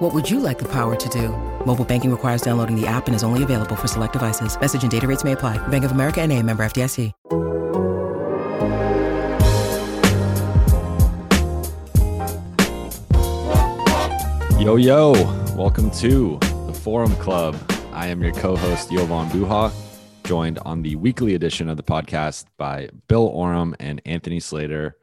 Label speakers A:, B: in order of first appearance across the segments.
A: What would you like the power to do? Mobile banking requires downloading the app and is only available for select devices. Message and data rates may apply. Bank of America and a member FDIC.
B: Yo, yo, welcome to the Forum Club. I am your co host, Jovan Buha, joined on the weekly edition of the podcast by Bill Oram and Anthony Slater.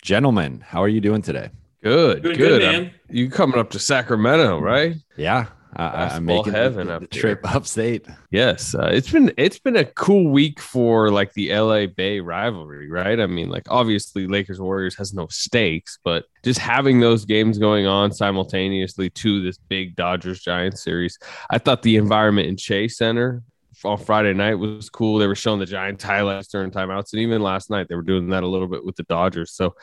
B: Gentlemen, how are you doing today?
C: Good,
D: Doing
C: good.
D: good, man.
C: You coming up to Sacramento, right?
B: Yeah, I, I, I'm making
C: heaven
B: the,
C: up
B: the
C: here.
B: trip upstate.
C: Yes, uh, it's been it's been a cool week for like the LA Bay rivalry, right? I mean, like obviously Lakers Warriors has no stakes, but just having those games going on simultaneously to this big Dodgers Giants series, I thought the environment in Chase Center on Friday night was cool. They were showing the Giants highlights during timeouts, and even last night they were doing that a little bit with the Dodgers. So.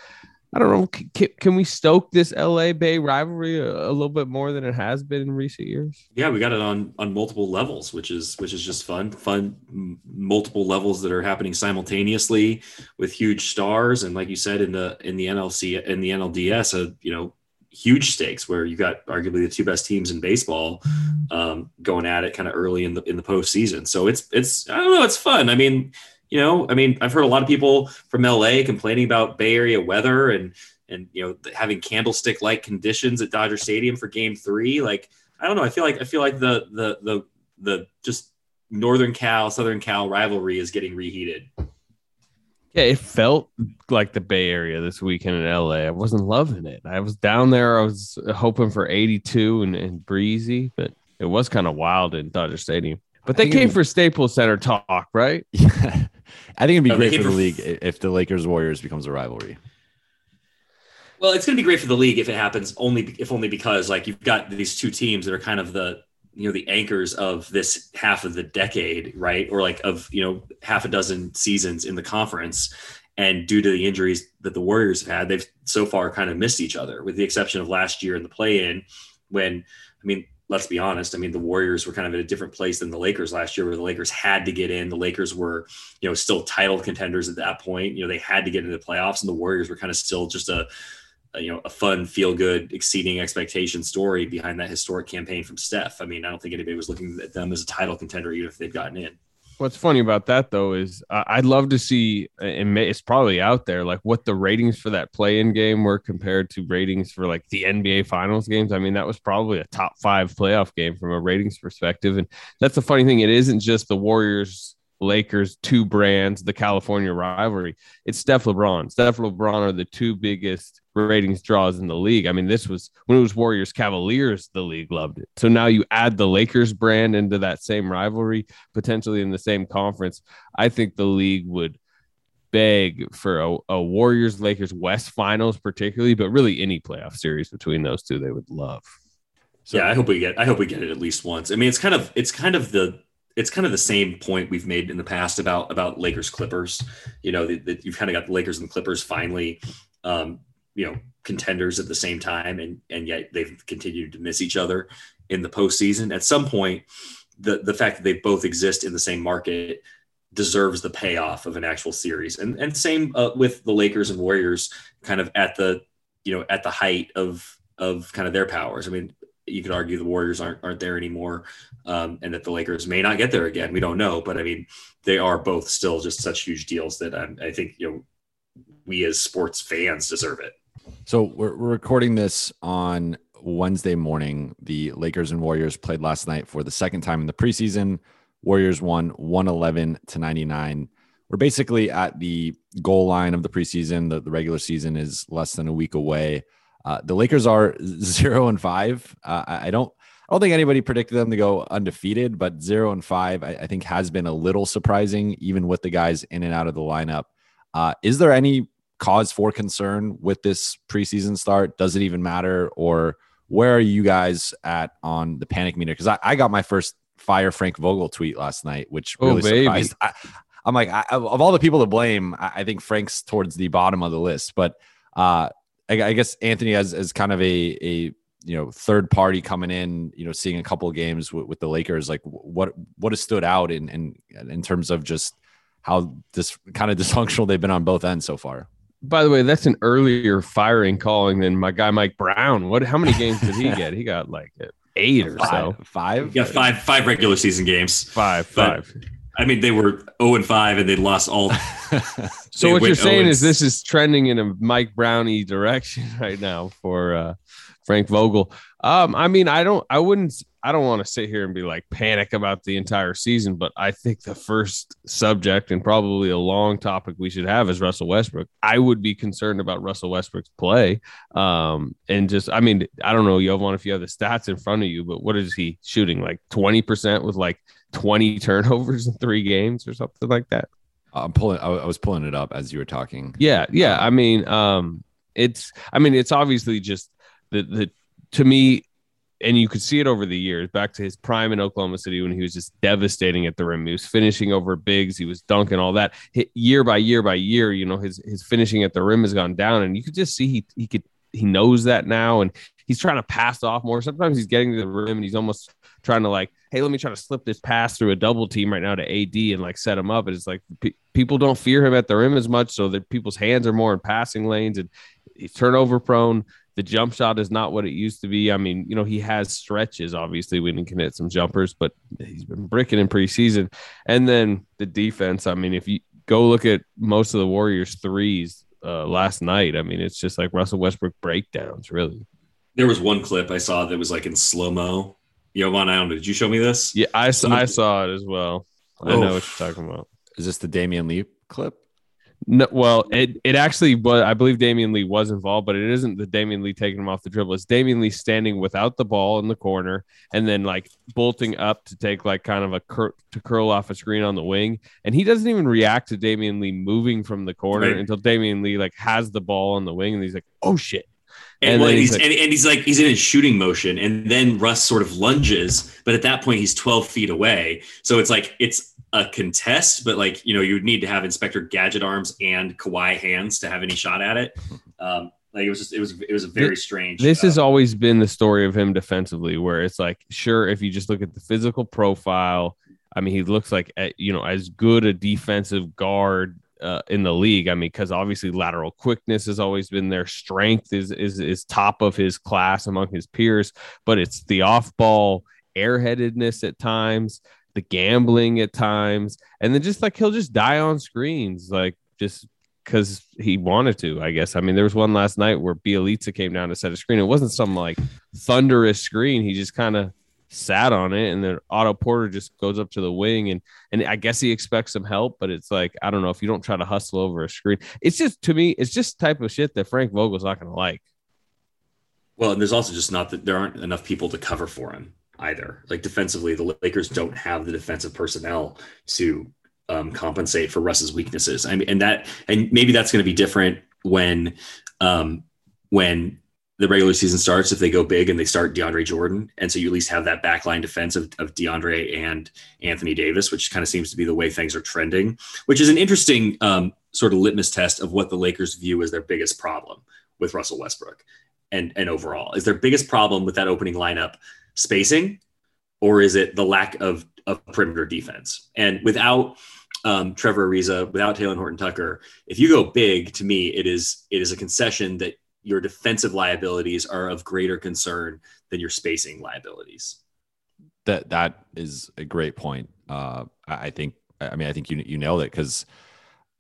C: I don't know. Can, can we stoke this LA Bay rivalry a, a little bit more than it has been in recent years?
D: Yeah, we got it on on multiple levels, which is which is just fun. Fun, multiple levels that are happening simultaneously with huge stars, and like you said in the in the NLC in the NLDS, uh, you know, huge stakes where you got arguably the two best teams in baseball um, going at it kind of early in the in the postseason. So it's it's I don't know, it's fun. I mean, you know, I mean, I've heard a lot of people from LA complaining about Bay Area weather and and you know having candlestick like conditions at Dodger Stadium for Game Three. Like I don't know. I feel like I feel like the the the the just Northern Cal Southern Cal rivalry is getting reheated.
C: Yeah, it felt like the Bay Area this weekend in LA. I wasn't loving it. I was down there. I was hoping for 82 and, and breezy, but it was kind of wild in Dodger Stadium. But they came for Staples Center talk, right?
B: Yeah. I think it'd be
D: No,
B: great for the league if the Lakers Warriors becomes a rivalry.
D: Well, it's going to be great for the league if it happens only if only because like you've got these two teams that are kind of the you know the anchors of this half of the decade, right? Or like of you know half a dozen seasons in the conference. And due to the injuries that the Warriors have had, they've so far kind of missed each other, with the exception of last year in the play-in, when I mean, let's be honest, I mean the Warriors were kind of in a different place than the Lakers last year, where the Lakers had to get in. The Lakers were, you know, still title contenders at that point. You know, they had to get into the playoffs, and the Warriors were kind of still just a a, you know a fun feel good exceeding expectation story behind that historic campaign from steph i mean i don't think anybody was looking at them as a title contender even if they'd gotten in
C: What's funny about that though is uh, I'd love to see, and it's probably out there, like what the ratings for that play-in game were compared to ratings for like the NBA Finals games. I mean, that was probably a top five playoff game from a ratings perspective, and that's the funny thing. It isn't just the Warriors, Lakers, two brands, the California rivalry. It's Steph LeBron. Steph LeBron are the two biggest ratings draws in the league. I mean, this was when it was Warriors Cavaliers, the league loved it. So now you add the Lakers brand into that same rivalry potentially in the same conference, I think the league would beg for a, a Warriors Lakers West Finals, particularly, but really any playoff series between those two, they would love.
B: So-
D: yeah i hope we get i hope we get it at least once i mean it's kind of it's kind of the it's kind of the same point we've made in the past about about lakers clippers you know that you've kind of got the lakers and the clippers finally um you know contenders at the same time and and yet they've continued to miss each other in the postseason. At some point the the fact that they both exist in the same market deserves the payoff of an actual series. And and same uh, with the lakers and warriors kind of at the you know at the height of of kind of their powers. I mean you could argue the warriors aren't aren't there anymore um, and that the lakers may not get there again we don't know but i mean they are both still just such huge deals that i think you know we as sports fans deserve it
B: So we're, we're recording this on Wednesday morning. The Lakers and Warriors played last night for the second time in the preseason. Warriors won 111 to 99. We're basically at the goal line of the preseason. The, the regular season is less than a week away. Uh, the Lakers are zero and five. Uh, I, don't. I don't think anybody predicted them to go undefeated, but zero and five, I, I think, has been a little surprising, even with the guys in and out of the lineup. Uh, is there any cause for concern with this preseason start? Does it even matter? Or where are you guys at on the panic meter? Because I, I got my first fire Frank Vogel tweet last night, which
C: Oh,
B: really
C: baby.
B: surprised. I, I'm like, I, of all the people to blame, I, I, think Frank's towards the bottom of the list. But uh, I, I, guess Anthony as as kind of a a you know third party coming in, you know, seeing a couple of games with, with the Lakers. Like, what what has stood out in in in terms of just how this kind of dysfunctional they've been on both ends so far.
C: By the way, that's an earlier firing calling than my guy Mike Brown. What? How many games did he get? He got like uh, eight or
B: five,
C: so.
B: Five.
D: Yeah, five. Five regular season games.
C: Five. Five.
D: I mean, they were zero oh and five, and they lost all.
C: so what you're saying is this is trending in a Mike Brownie direction right now for uh, Frank Vogel. Um, I mean, I don't, I wouldn't, I don't want to sit here and be like panic about the entire season, but I think the first subject and probably a long topic we should have is Russell Westbrook. I would be concerned about Russell Westbrook's play. Um, and just, I mean, I don't know, Jovan, if you have the stats in front of you, but what is he shooting like 20% with like 20 turnovers in three games or something like that?
B: I'm pulling, I was pulling it up as you were talking.
C: Yeah. Yeah. I mean, um, it's, I mean, it's obviously just the, the, to me, and you could see it over the years back to his prime in Oklahoma City when he was just devastating at the rim. He was finishing over bigs, he was dunking all that. year by year by year, you know, his his finishing at the rim has gone down, and you could just see he he could he knows that now, and he's trying to pass off more. Sometimes he's getting to the rim and he's almost trying to like, hey, let me try to slip this pass through a double team right now to AD and like set him up. And it's like pe- people don't fear him at the rim as much, so that people's hands are more in passing lanes, and he's turnover prone the jump shot is not what it used to be. I mean, you know, he has stretches, obviously, when he can hit some jumpers, but he's been bricking in preseason. And then the defense, I mean, if you go look at most of the Warriors' threes uh, last night, I mean, it's just like Russell Westbrook breakdowns, really.
D: There was one clip I saw that was like in slow mo. Jovan, I don't. Did you show me this?
C: Yeah, I, saw, I saw it as well. I know what you're talking about.
B: Is this the Damion Lee clip?
C: No, well, it, it actually was. I believe Damion Lee was involved, but it isn't the Damion Lee taking him off the dribble. It's Damion Lee standing without the ball in the corner and then like bolting up to take like kind of a cur- to curl off a screen on the wing, and he doesn't even react to Damion Lee moving from the corner right. until Damion Lee like has the ball on the wing, and he's like, "Oh shit."
D: And, and, well, and he's, like, and, and, he's like he's in a shooting motion, and then Russ sort of lunges, but at that point he's twelve feet away. So it's like it's a contest, but like you know, you would need to have Inspector Gadget arms and Kawhi hands to have any shot at it. Um, like it was just it was it was a very strange.
C: This uh, has always been the story of him defensively, where it's like sure if you just look at the physical profile, I mean he looks like eh, you know as good a defensive guard uh, in the league. I mean, because obviously lateral quickness has always been their strength is is is top of his class among his peers, but it's the off ball airheadedness at times the gambling at times, and then just like he'll just die on screens, like just because he wanted to, I guess. I mean, there was one last night where Bjelica came down to set a screen. It wasn't some like thunderous screen. He just kind of sat on it, and then Otto Porter just goes up to the wing, and and I guess he expects some help, but it's like I don't know if you don't try to hustle over a screen. It's just to me, it's just type of shit that Frank Vogel's not going to like.
D: Well, and there's also just not that there aren't enough people to cover for him either. Like defensively, the Lakers don't have the defensive personnel to um, compensate for Russ's weaknesses. I mean, and that, and maybe that's going to be different when, um, when the regular season starts. If they go big and they start DeAndre Jordan, and so you at least have that backline defense of, of DeAndre and Anthony Davis, which kind of seems to be the way things are trending. Which is an interesting um, sort of litmus test of what the Lakers view as their biggest problem with Russell Westbrook. And, and overall, is their biggest problem with that opening lineup spacing or is it the lack of, of perimeter defense? And without um, Trevor Ariza, without Talen Horton Tucker, if you go big, to me, it is it is a concession that your defensive liabilities are of greater concern than your spacing liabilities.
B: That that is a great point. Uh, I think. I mean, I think you you nailed it because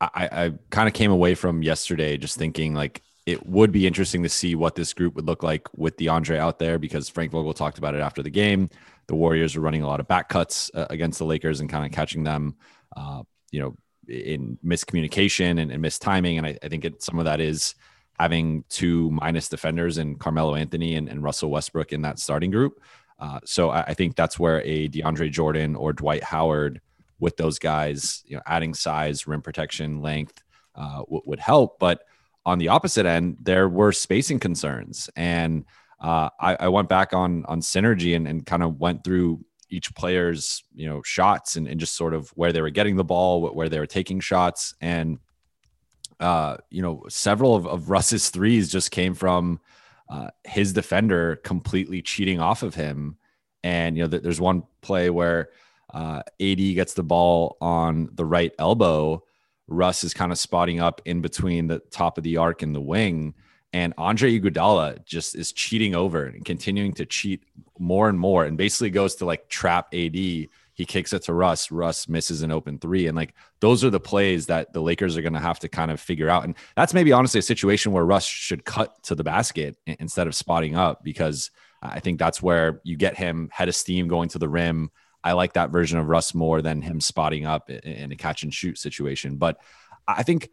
B: I, I kind of came away from yesterday just thinking like it would be interesting to see what this group would look like with DeAndre out there because Frank Vogel talked about it after the game. The Warriors are running a lot of back cuts uh, against the Lakers and kind of catching them, uh, you know, in miscommunication and, and mistiming. And I, I think it, some of that is having two minus defenders and Carmelo Anthony and, and Russell Westbrook in that starting group. Uh, so I, I, think that's where a DeAndre Jordan or Dwight Howard with those guys, you know, adding size, rim protection, length uh, w- would help. But on the opposite end, there were spacing concerns. And uh, I, I, went back on on synergy and, and kind of went through each player's you know shots and, and just sort of where they were getting the ball, where they were taking shots, and uh, you know several of, of Russ's threes just came from uh, his defender completely cheating off of him. And you know, there's one play where uh, AD gets the ball on the right elbow. Russ is kind of spotting up in between the top of the arc and the wing and Andre Iguodala just is cheating over and continuing to cheat more and more, and basically goes to like trap AD. He kicks it to Russ. Russ misses an open three, and like those are the plays that the Lakers are going to have to kind of figure out. And that's maybe honestly a situation where Russ should cut to the basket instead of spotting up because I think that's where you get him head of steam going to the rim. I like that version of Russ more than him spotting up in a catch and shoot situation. But I think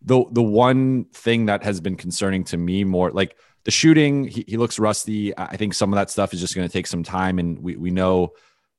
B: the the one thing that has been concerning to me more like the shooting he, he looks rusty i think some of that stuff is just going to take some time and we, we know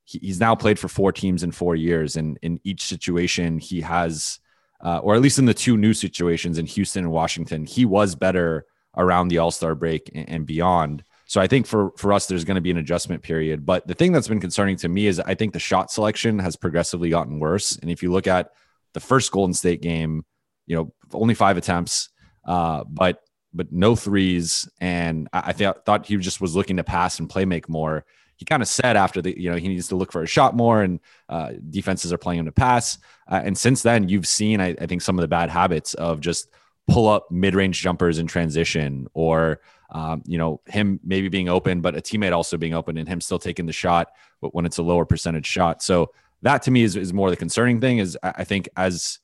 B: he, he's now played for four teams in four years and in each situation he has uh, or at least in the two new situations in houston and washington he was better around the all-star break and, and beyond so i think for for us there's going to be an adjustment period but the thing that's been concerning to me is i think the shot selection has progressively gotten worse and if you look at the first golden state game you know, only five attempts, uh, but but no threes. And I, I th- thought he just was looking to pass and play make more. He kind of said after the, you know, he needs to look for a shot more, and uh, defenses are playing him to pass. Uh, and since then, you've seen, I, I think, some of the bad habits of just pull up mid range jumpers in transition, or um, you know, him maybe being open, but a teammate also being open, and him still taking the shot, but when it's a lower percentage shot. So that to me is, is more the concerning thing. Is I think as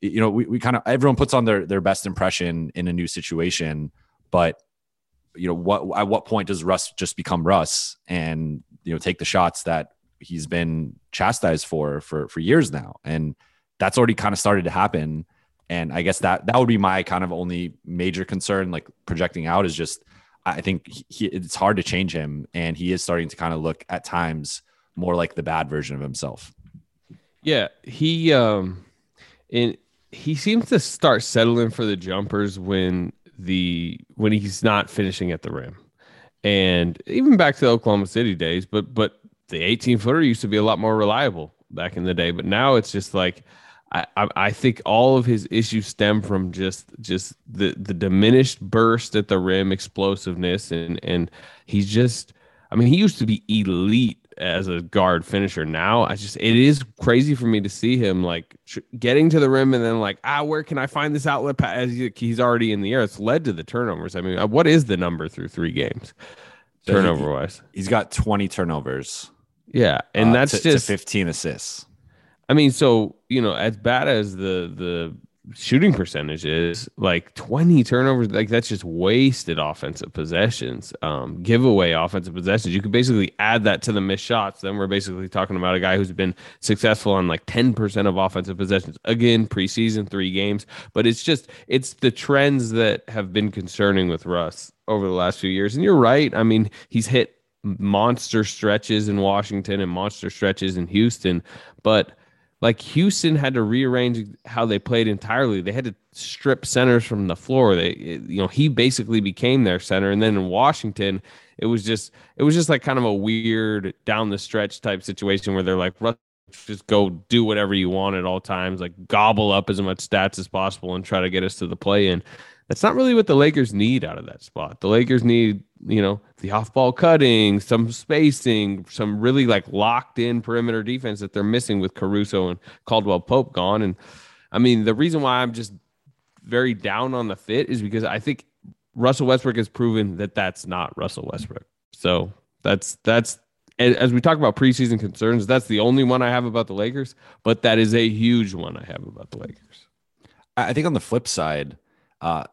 B: you know, we, we kind of everyone puts on their their best impression in a new situation, but you know, what at what point does Russ just become Russ and you know take the shots that he's been chastised for for for years now, and that's already kind of started to happen. And I guess that that would be my kind of only major concern, like projecting out, is just I think he, it's hard to change him, and he is starting to kind of look at times more like the bad version of himself.
C: Yeah, he um in he seems to start settling for the jumpers when the when he's not finishing at the rim. And even back to the Oklahoma City days, but but the 18 footer used to be a lot more reliable back in the day. But now it's just like I, I think all of his issues stem from just just the the diminished burst at the rim explosiveness and and he's just I mean he used to be elite as a guard finisher. Now I just it is crazy for me to see him like tr- getting to the rim and then like ah where can I find this outlet as he's already in the air. It's led to the turnovers. I mean, uh, what is the number through three games so turnover he, wise?
B: He's got twenty turnovers.
C: Yeah, and uh, that's
B: to,
C: just
B: to fifteen assists.
C: I mean, so you know, as bad as the the shooting percentage is like 20 turnovers like that's just wasted offensive possessions. Um giveaway offensive possessions. You could basically add that to the missed shots. Then we're basically talking about a guy who's been successful on like 10% of offensive possessions. Again preseason three games. But it's just it's the trends that have been concerning with russ over the last few years. And you're right. I mean he's hit monster stretches in washington and monster stretches in houston. But like Houston had to rearrange how they played entirely. They had to strip centers from the floor. They, you know, he basically became their center. And then in Washington, it was just, it was just like kind of a weird down the stretch type situation where they're like, just go do whatever you want at all times, like gobble up as much stats as possible and try to get us to the play in. That's not really what the Lakers need out of that spot. The Lakers need, you know, the off ball cutting, some spacing, some really like locked in perimeter defense that they're missing with Caruso and Caldwell Pope gone. And I mean, the reason why I'm just very down on the fit is because I think Russell Westbrook has proven that that's not Russell Westbrook. So that's, that's, as we talk about preseason concerns, that's the only one I have about the Lakers, but that is a huge one I have about the Lakers.
B: I think on the flip side, uh,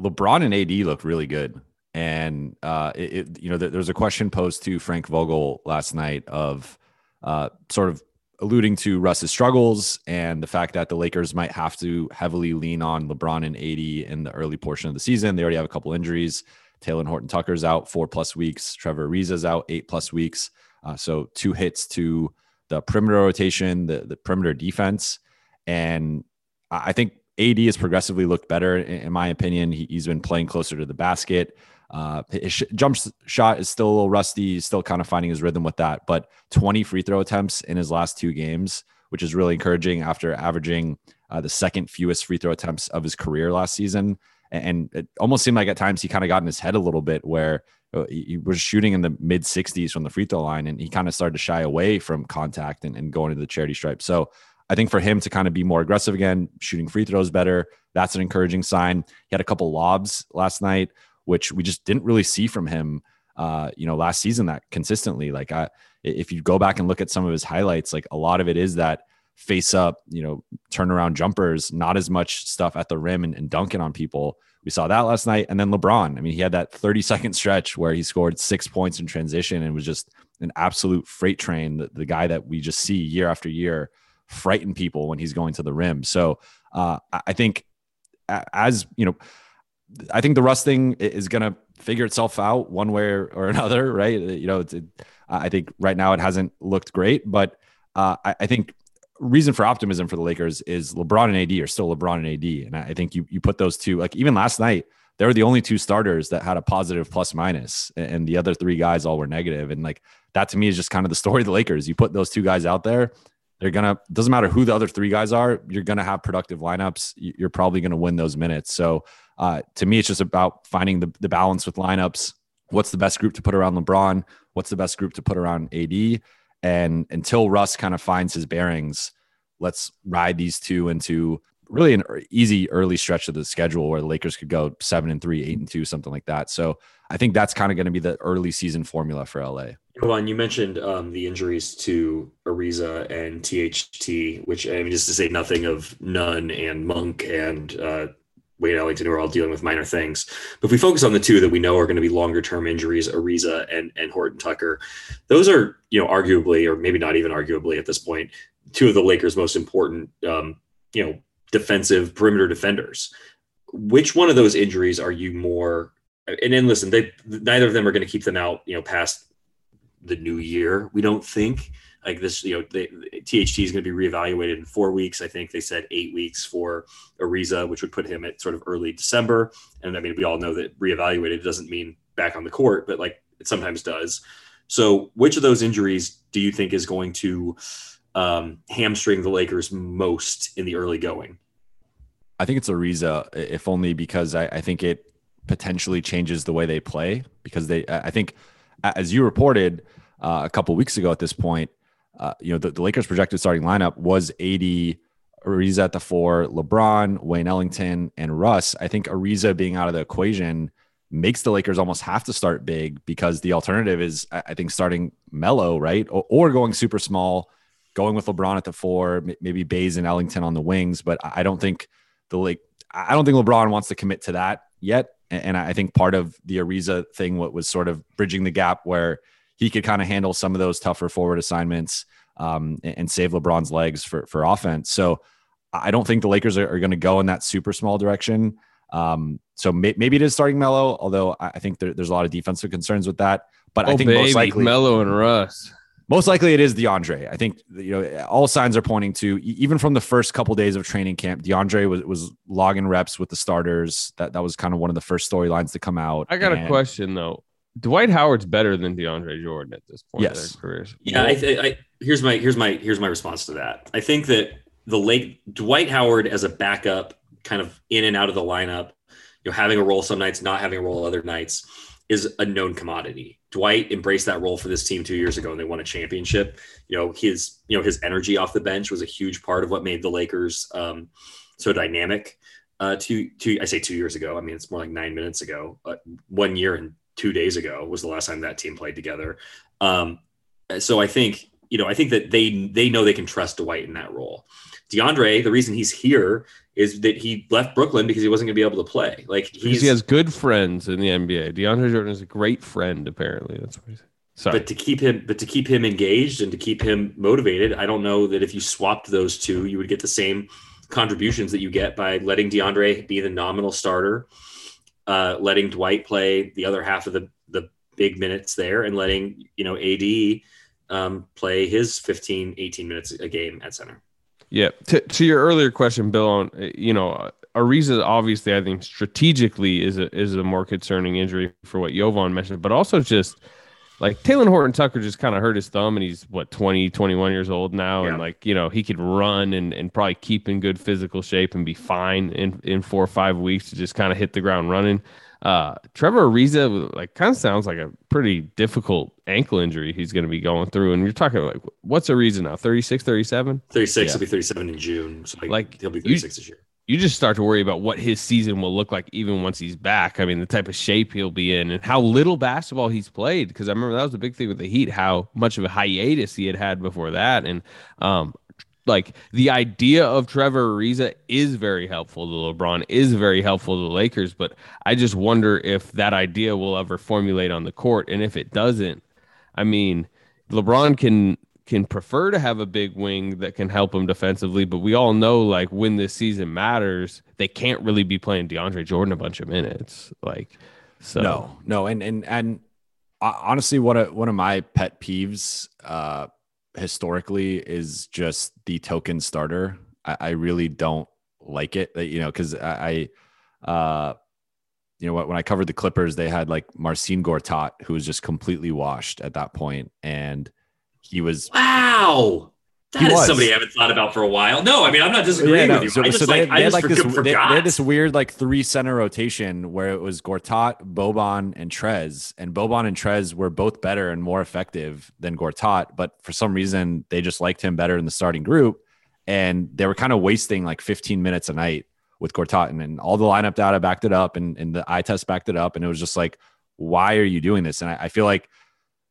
B: LeBron and AD look really good. And uh, it, it, you know, there was a question posed to Frank Vogel last night of uh, sort of alluding to Russ's struggles and the fact that the Lakers might have to heavily lean on LeBron and AD in the early portion of the season. They already have a couple injuries. Talen Horton Tucker's out four plus weeks. Trevor Ariza's out eight plus weeks. Uh, so two hits to the perimeter rotation, the, the perimeter defense. And I think AD has progressively looked better, in my opinion. He, has been playing closer to the basket. Uh, his jump shot is still a little rusty. He's still kind of finding his rhythm with that. But 20 free throw attempts in his last two games, which is really encouraging after averaging uh, the second fewest free throw attempts of his career last season. And it almost seemed like at times he kind of got in his head a little bit where uh, he was shooting in the mid 60s from the free throw line and he kind of started to shy away from contact and, and going to the charity stripe. So I think for him to kind of be more aggressive again, shooting free throws better, that's an encouraging sign. He had a couple lobs last night, which we just didn't really see from him, uh, you know, last season that consistently. Like, I, if you go back and look at some of his highlights, like a lot of it is that face up, you know, turnaround jumpers, not as much stuff at the rim and, and dunking on people. We saw that last night. And then LeBron, I mean, he had that 30 second stretch where he scored six points in transition and was just an absolute freight train. The, the guy that we just see year after year frighten people when he's going to the rim. So uh, I think as you know, I think the Russ thing is going to figure itself out one way or another, right? You know, it, I think right now it hasn't looked great, but uh, I, I, think reason for optimism for the Lakers is LeBron and AD are still LeBron and AD, and I think you you put those two like even last night they were the only two starters that had a positive plus minus, and the other three guys all were negative, and like that to me is just kind of the story of the Lakers. You put those two guys out there, they're gonna doesn't matter who the other three guys are, you're gonna have productive lineups. You're probably gonna win those minutes. So uh, to me, it's just about finding the, the balance with lineups. What's the best group to put around LeBron? What's the best group to put around AD? And until Russ kind of finds his bearings, let's ride these two into really an easy early stretch of the schedule where the Lakers could go seven and three, eight and two, something like that. So I think that's kind of going to be the early season formula for LA.
D: Jovan, you mentioned um, the injuries to Ariza and THT, which I mean, just to say nothing of Nunn and Monk and uh, Wayne Ellington, who are all dealing with minor things. But if we focus on the two that we know are going to be longer term injuries, Ariza and, and Horton Tucker, those are, you know, arguably, or maybe not even arguably at this point, two of the Lakers' most important, um, you know, defensive perimeter defenders. Which one of those injuries are you more? And then listen, they neither of them are going to keep them out, you know, past the new year. We don't think like this, you know, the, THT is going to be reevaluated in four weeks. I think they said eight weeks for Ariza, which would put him at sort of early December. And I mean, we all know that reevaluated doesn't mean back on the court, but like it sometimes does. So, which of those injuries do you think is going to um, hamstring the Lakers most in the early going?
B: I think it's Ariza, if only because I, I think it potentially changes the way they play. Because they, I think, as you reported uh, a couple weeks ago at this point, uh, you know, the, the, Lakers' projected starting lineup was AD, Ariza at the four, LeBron, Wayne Ellington, and Russ. I think Ariza being out of the equation makes the Lakers almost have to start big because the alternative is, I think, starting Melo, right? Or, or going super small, going with LeBron at the four, maybe Baze and Ellington on the wings. But I don't think the Lake, I don't think LeBron wants to commit to that yet. And I think part of the Ariza thing what was sort of bridging the gap where he could kind of handle some of those tougher forward assignments um, and save LeBron's legs for for offense. So I don't think the Lakers are, are going to go in that super small direction. Um, so may, maybe it is starting Melo, although I think there, there's a lot of defensive concerns with that. But oh, I think baby, most likely
C: Melo and Russ.
B: Most likely it is DeAndre. I think you know all signs are pointing to even from the first couple days of training camp, DeAndre was was logging reps with the starters. That that was kind of one of the first storylines to come out.
C: I got and, a question though. Dwight Howard's better than DeAndre Jordan at this point yes. in their careers.
D: Yeah, I, I, here's my here's my here's my response to that. I think that the late Dwight Howard as a backup, kind of in and out of the lineup, you know, having a role some nights, not having a role other nights, is a known commodity. Dwight embraced that role for this team two years ago, and they won a championship. You know, his you know his energy off the bench was a huge part of what made the Lakers um, so dynamic. Uh, two, two, I say two years ago. I mean, it's more like nine minutes ago. Uh, one year and two days ago was the last time that team played together. Um, so I think you know I think that they they know they can trust Dwight in that role. DeAndre, the reason he's here is that he left Brooklyn because he wasn't going to be able to play. Like
C: he has good friends in the NBA. DeAndre Jordan is a great friend. Apparently, that's what he's.
D: Sorry. But to keep him, but to keep him engaged and to keep him motivated, I don't know that if you swapped those two, you would get the same contributions that you get by letting DeAndre be the nominal starter uh, letting Dwight play the other half of the the big minutes there and letting you know AD um, play his 15 18 minutes a game at center.
C: Yeah. To, to your earlier question, Bill, on eh, you know, Ariza obviously I think strategically is a is a more concerning injury for what Jovan mentioned, but also just like Talen Horton Tucker just kind of hurt his thumb and he's what 20, 21 years old now. Yeah. And like, you know, he could run and, and probably keep in good physical shape and be fine in, in four or five weeks to just kind of hit the ground running. Uh, Trevor Ariza like kind of sounds like a pretty difficult ankle injury he's going to be going through. And you're talking like, what's Ariza now? 36, 37?
D: 36. Yeah. He'll be 37 in June. So like, like he'll be 36
C: you,
D: this year
C: you just start to worry about what his season will look like even once he's back. I mean, the type of shape he'll be in and how little basketball he's played. Because I remember that was a big thing with the Heat, how much of a hiatus he had had before that. And um, like the idea of Trevor Ariza is very helpful to LeBron, is very helpful to the Lakers. But I just wonder if that idea will ever formulate on the court. And if it doesn't, I mean, LeBron can can prefer to have a big wing that can help him defensively, but we all know like when this season matters, they can't really be playing DeAndre Jordan a bunch of minutes. Like, so
B: no, no, and and and honestly, one of one of my pet peeves uh, historically is just the token starter. I, I really don't like it, you know, because I, I uh, you know, when I covered the Clippers, they had like Marcin Gortat, who was just completely washed at that point, and he was
D: wow. That is somebody I haven't thought about for a while. No, I mean I'm not disagreeing yeah, no. with you. So, I just, so they, like, they, had like this, they, they,
B: had this weird like three center rotation where it was Gortat, Boban, and Trez, and Boban and Trez were both better and more effective than Gortat, but for some reason they just liked him better in the starting group, and they were kind of wasting like 15 minutes a night with Gortat, and, and all the lineup data backed it up, and, and the eye test backed it up, and it was just like, why are you doing this? And I, I feel like,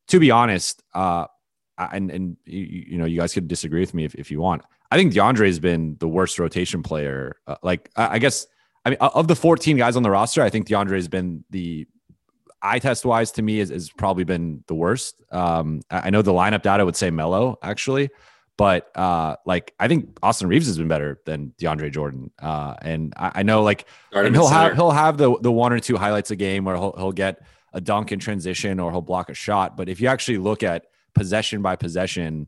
B: to be honest, uh, and and you, you, know you guys could disagree with me if, if you want. I think DeAndre has been the worst rotation player. Uh, like I, I, guess I mean of the 14 guys on the roster, I think DeAndre has been the eye test wise to me has, probably been the worst. Um, I know the lineup data would say Melo actually, but uh, like I think Austin Reaves has been better than DeAndre Jordan. Uh, and I, I know like and he'll have he'll have the the one or two highlights a game where he'll he'll get a dunk in transition or he'll block a shot. But if you actually look at possession by possession.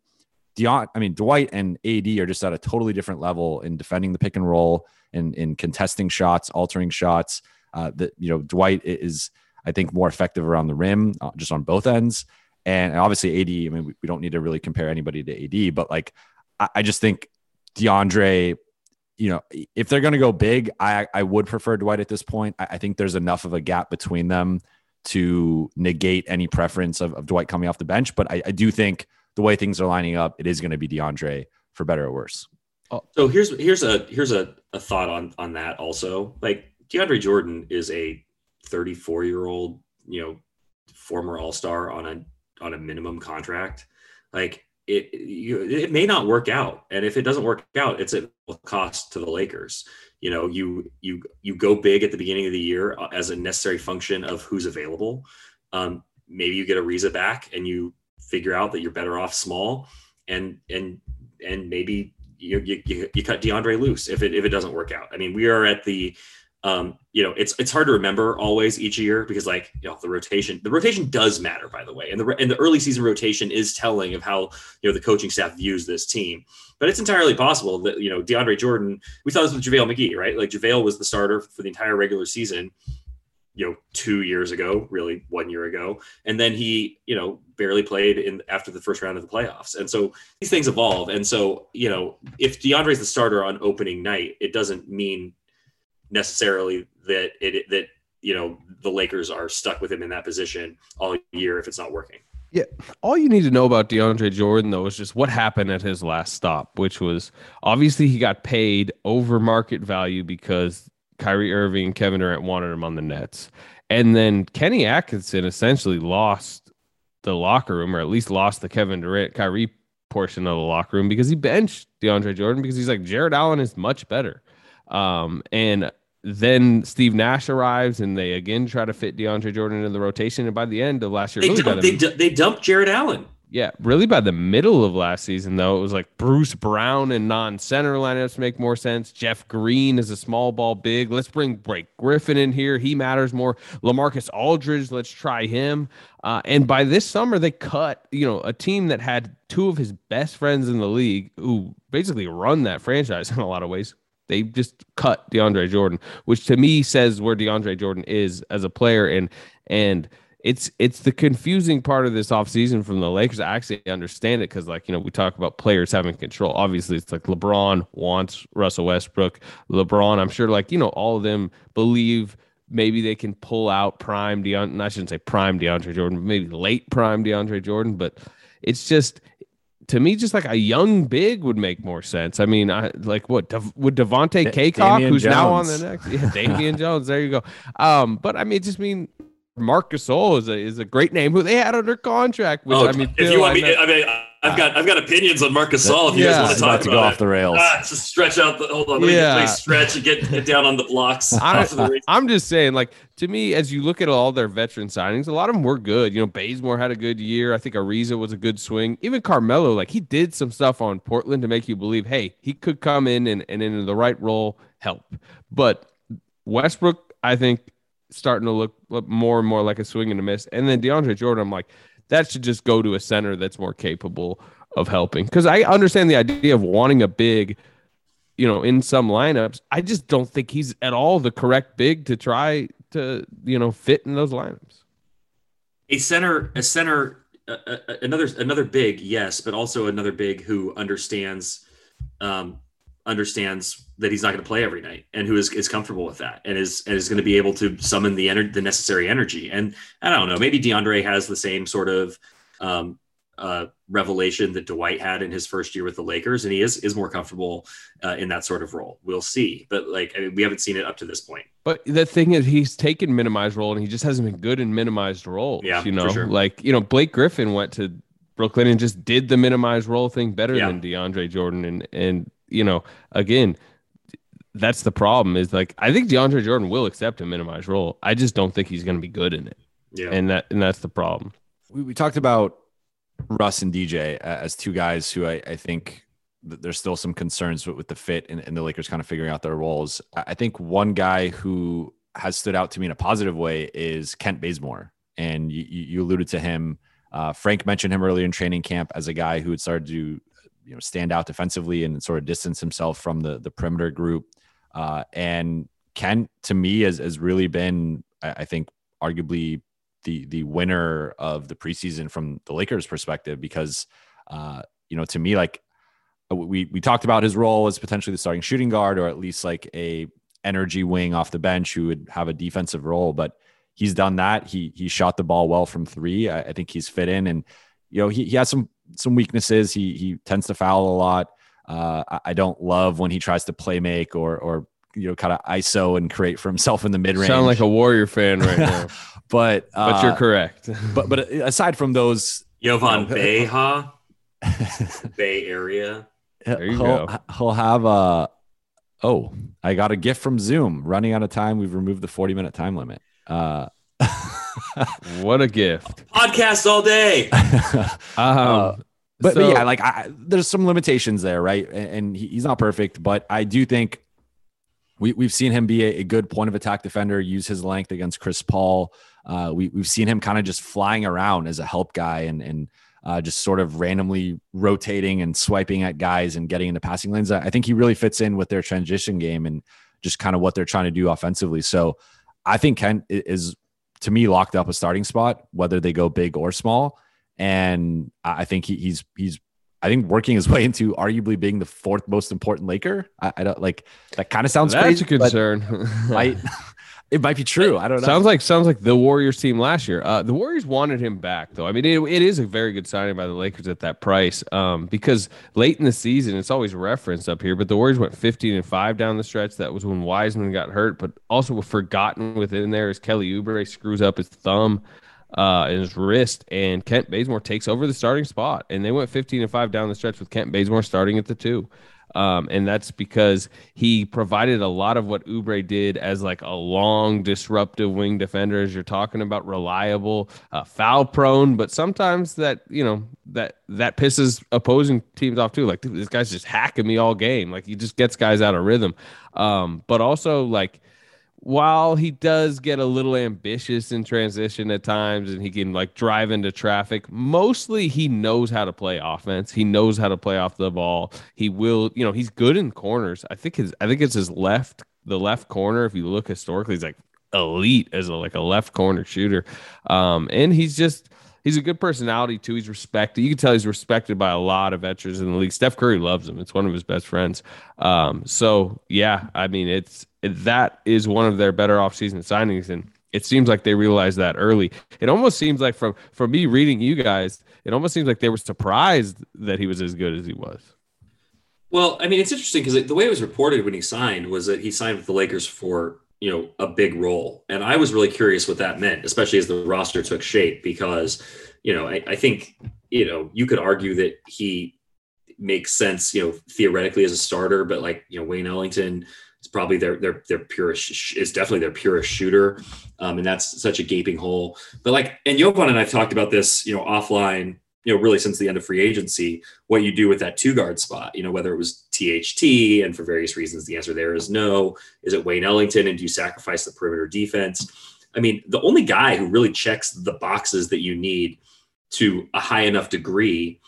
B: Deont, I mean, Dwight and AD are just at a totally different level in defending the pick and roll and in contesting shots, altering shots. Uh, that you know, Dwight is, I think, more effective around the rim, uh, just on both ends. And obviously, AD. I mean, we, we, don't need to really compare anybody to AD, but like, I, I just think DeAndre. You know, if they're going to go big, I I would prefer Dwight at this point. I, I think there's enough of a gap between them to negate any preference of, of Dwight coming off the bench. But I, I do think the way things are lining up, it is going to be DeAndre for better or worse. Oh.
D: So here's here's a here's a, a thought on on that also. Like DeAndre Jordan is a 34 year old, you know, former All Star on a on a minimum contract. Like it you, it may not work out, and if it doesn't work out, it's a cost to the Lakers. You know you you you go big at the beginning of the year uh, as a necessary function of who's available. Um, maybe you get a Ariza back and you figure out that you're better off small and and and maybe you, you, you cut DeAndre loose if it if it doesn't work out. I mean, we are at the um, you know, it's it's hard to remember always each year because like you know the rotation the rotation does matter by the way, and the and the early season rotation is telling of how you know the coaching staff views this team. But it's entirely possible that you know DeAndre Jordan, we saw this with JaVale McGee, right? Like JaVale was the starter for the entire regular season, you know, two years ago, really one year ago, and then he you know barely played in after the first round of the playoffs, and so these things evolve, and so you know if DeAndre's the starter on opening night, it doesn't mean necessarily that it that you know the Lakers are stuck with him in that position all year if it's not working.
C: Yeah, all you need to know about DeAndre Jordan though is just what happened at his last stop, which was obviously he got paid over market value because Kyrie Irving and Kevin Durant wanted him on the Nets, and then Kenny Atkinson essentially lost the locker room, or at least lost the Kevin Durant Kyrie portion of the locker room because he benched DeAndre Jordan because he's like Jarrett Allen is much better. Um, and then Steve Nash arrives and they again try to fit DeAndre Jordan in the rotation. And by the end of last year,
D: they, really dumped, they, they, dumped Jarrett Allen.
C: Yeah, really by the middle of last season, though, it was like Bruce Brown and non center lineups make more sense. Jeff Green is a small ball big. Let's bring Blake Griffin in here. He matters more. Lamarcus Aldridge, let's try him. Uh, and by this summer, they cut, you know, a team that had two of his best friends in the league who basically run that franchise in a lot of ways. They just cut DeAndre Jordan, which to me says where DeAndre Jordan is as a player. And, and, it's it's the confusing part of this offseason from the Lakers. I actually understand it because, like, you know, we talk about players having control. Obviously, it's like LeBron wants Russell Westbrook. LeBron, I'm sure, like, you know, all of them believe maybe they can pull out prime DeAndre. I shouldn't say prime DeAndre Jordan, maybe late prime DeAndre Jordan. But it's just to me, just like a young big would make more sense. I mean, I like what would Devontae Cacok, who's Jones. now on the next, yeah, Damian Jones. There you go. Um, but I mean, just mean Marc Gasol is a is a great name who they had under contract. Which
D: oh,
C: I mean,
D: if you want me, I mean, I've got I've got opinions on Marc Gasol. If you yeah, guys want to talk
B: about, to
D: go
B: it. off the rails,
D: ah, just stretch out the hold on. Let yeah. me stretch and get, get down on the blocks.
C: I, I'm just saying, like to me, as you look at all their veteran signings, a lot of them were good. You know, Bazemore had a good year. I think Ariza was a good swing. Even Carmelo, like he did some stuff on Portland to make you believe, hey, he could come in and, and in the right role help. But Westbrook, I think starting to look, more and more like a swing and a miss. And then DeAndre Jordan, I'm like, that should just go to a center that's more capable of helping. Because I understand the idea of wanting a big, you know, in some lineups. I just don't think he's at all the correct big to try to, you know, fit in those lineups.
D: A center, a center, uh, another another big, yes, but also another big who understands um, understands that he's not going to play every night and who is, is comfortable with that and is and is going to be able to summon the ener- the necessary energy. And I don't know, maybe DeAndre has the same sort of um, uh, revelation that Dwight had in his first year with the Lakers, and he is is more comfortable uh, in that sort of role. We'll see, but like I mean, we haven't seen it up to this point.
C: But the thing is, he's taken minimized role, and he just hasn't been good in minimized roles.
D: Yeah,
C: you know,
D: sure.
C: like you know, Blake Griffin went to Brooklyn and just did the minimized role thing better yeah. than DeAndre Jordan, and and you know, again, that's the problem. Is like I think DeAndre Jordan will accept a minimized role. I just don't think he's going to be good in it.
D: Yeah,
C: and that and that's the problem.
B: We, we talked about Russ and DJ as two guys who I, I think there's still some concerns with, with the fit and, and, the Lakers kind of figuring out their roles. I think one guy who has stood out to me in a positive way is Kent Bazemore, and you, you alluded to him. Uh, Frank mentioned him earlier in training camp as a guy who had started to you know stand out defensively and sort of distance himself from the the perimeter group. Uh, and Kent to me has has really been, I, think, arguably the the winner of the preseason from the Lakers' perspective because uh, you know to me like uh, we we talked about his role as potentially the starting shooting guard or at least like a energy wing off the bench who would have a defensive role, but he's done that. He he shot the ball well from three. I, I think he's fit in and you know he, he has some some weaknesses. He he tends to foul a lot. Uh, I don't love when he tries to play make or or you know kind of ISO and create for himself in the mid range.
C: Sound like a Warrior fan right now,
B: but
C: uh, but you're uh, correct.
B: but but aside from those,
D: Jovan you know, Bay Area.
C: There you
B: he'll,
C: go.
B: He'll have a. Oh, I got a gift from Zoom. Running out of time. We've removed the 40 minute time limit. Uh,
C: what a gift!
D: Podcast all day.
B: um, uh, but, so, but, yeah, like I, there's some limitations there, right? And, and he, he's not perfect, but I do think we we've seen him be a, a, good point of attack defender, use his length against Chris Paul. Uh, we we've seen him kind of just flying around as a help guy and and uh, just sort of randomly rotating and swiping at guys and getting into passing lanes. I think he really fits in with their transition game and just kind of what they're trying to do offensively. So I think Kent is to me locked up a starting spot, whether they go big or small. And I think he, he's he's I think working his way into arguably being the fourth most important Laker. I, I don't like that. Kind of sounds
C: That's
B: crazy.
C: a concern.
B: might it might be true. I don't know.
C: Sounds like sounds like the Warriors team last year. Uh, the Warriors wanted him back, though. I mean, it, it is a very good signing by the Lakers at that price. Um, because late in the season, it's always referenced up here, but the Warriors went 15 and five down the stretch. That was when Wiseman got hurt, but also forgotten within there is Kelly Oubre screws up his thumb uh, his wrist, and Kent Bazemore takes over the starting spot. And they went 15 and five down the stretch with Kent Bazemore starting at the two. Um, and that's because he provided a lot of what Oubre did as like a long disruptive wing defender, as you're talking about, reliable, uh, foul prone, but sometimes that you know that that pisses opposing teams off too. Like this guy's just hacking me all game. Like he just gets guys out of rhythm. Um, but also like while he does get a little ambitious in transition at times and he can like drive into traffic, mostly he knows how to play offense. He knows how to play off the ball. He will, you know, he's good in corners. I think his I think it's his left, the left corner. If you look historically, he's like elite as a like a left corner shooter. Um, and he's just he's a good personality too. He's respected. You can tell he's respected by a lot of veterans in the league. Steph Curry loves him. It's one of his best friends. Um, so yeah, I mean, it's that is one of their better offseason signings, and it seems like they realized that early. It almost seems like from from me reading you guys, it almost seems like they were surprised that he was as good as he was.
D: Well, I mean, it's interesting because the way it was reported when he signed was that he signed with the Lakers for you know a big role. And i was really curious what that meant especially as the roster took shape because you know I, I, think you know you could argue that he makes sense you know theoretically as a starter but like you know wayne ellington is probably their their their purest is definitely their purest shooter. Um, and that's such a gaping hole. But like and jovan and i've talked about this you know offline you know, really since the end of free agency, what you do with that two guard spot, you know, whether it was THT and for various reasons, the answer there is no. Is it Wayne Ellington and do you sacrifice the perimeter defense? I mean, the only guy who really checks the boxes that you need to a high enough degree,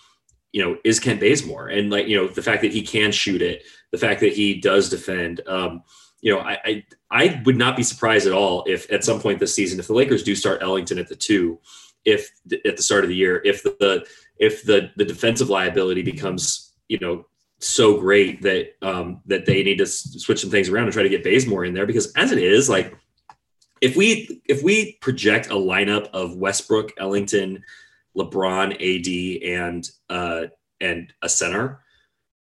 D: you know, is Kent Bazemore. And like, you know, the fact that he can shoot it, the fact that he does defend, um, you know, I, I, I would not be surprised at all if at some point this season, if the Lakers do start Ellington at the two, if at the start of the year if the if the the defensive liability becomes you know so great that um, that they need to switch some things around and try to get Bazemore in there because as it is like if we if we project a lineup of Westbrook, Ellington, LeBron, AD, and uh, and a center,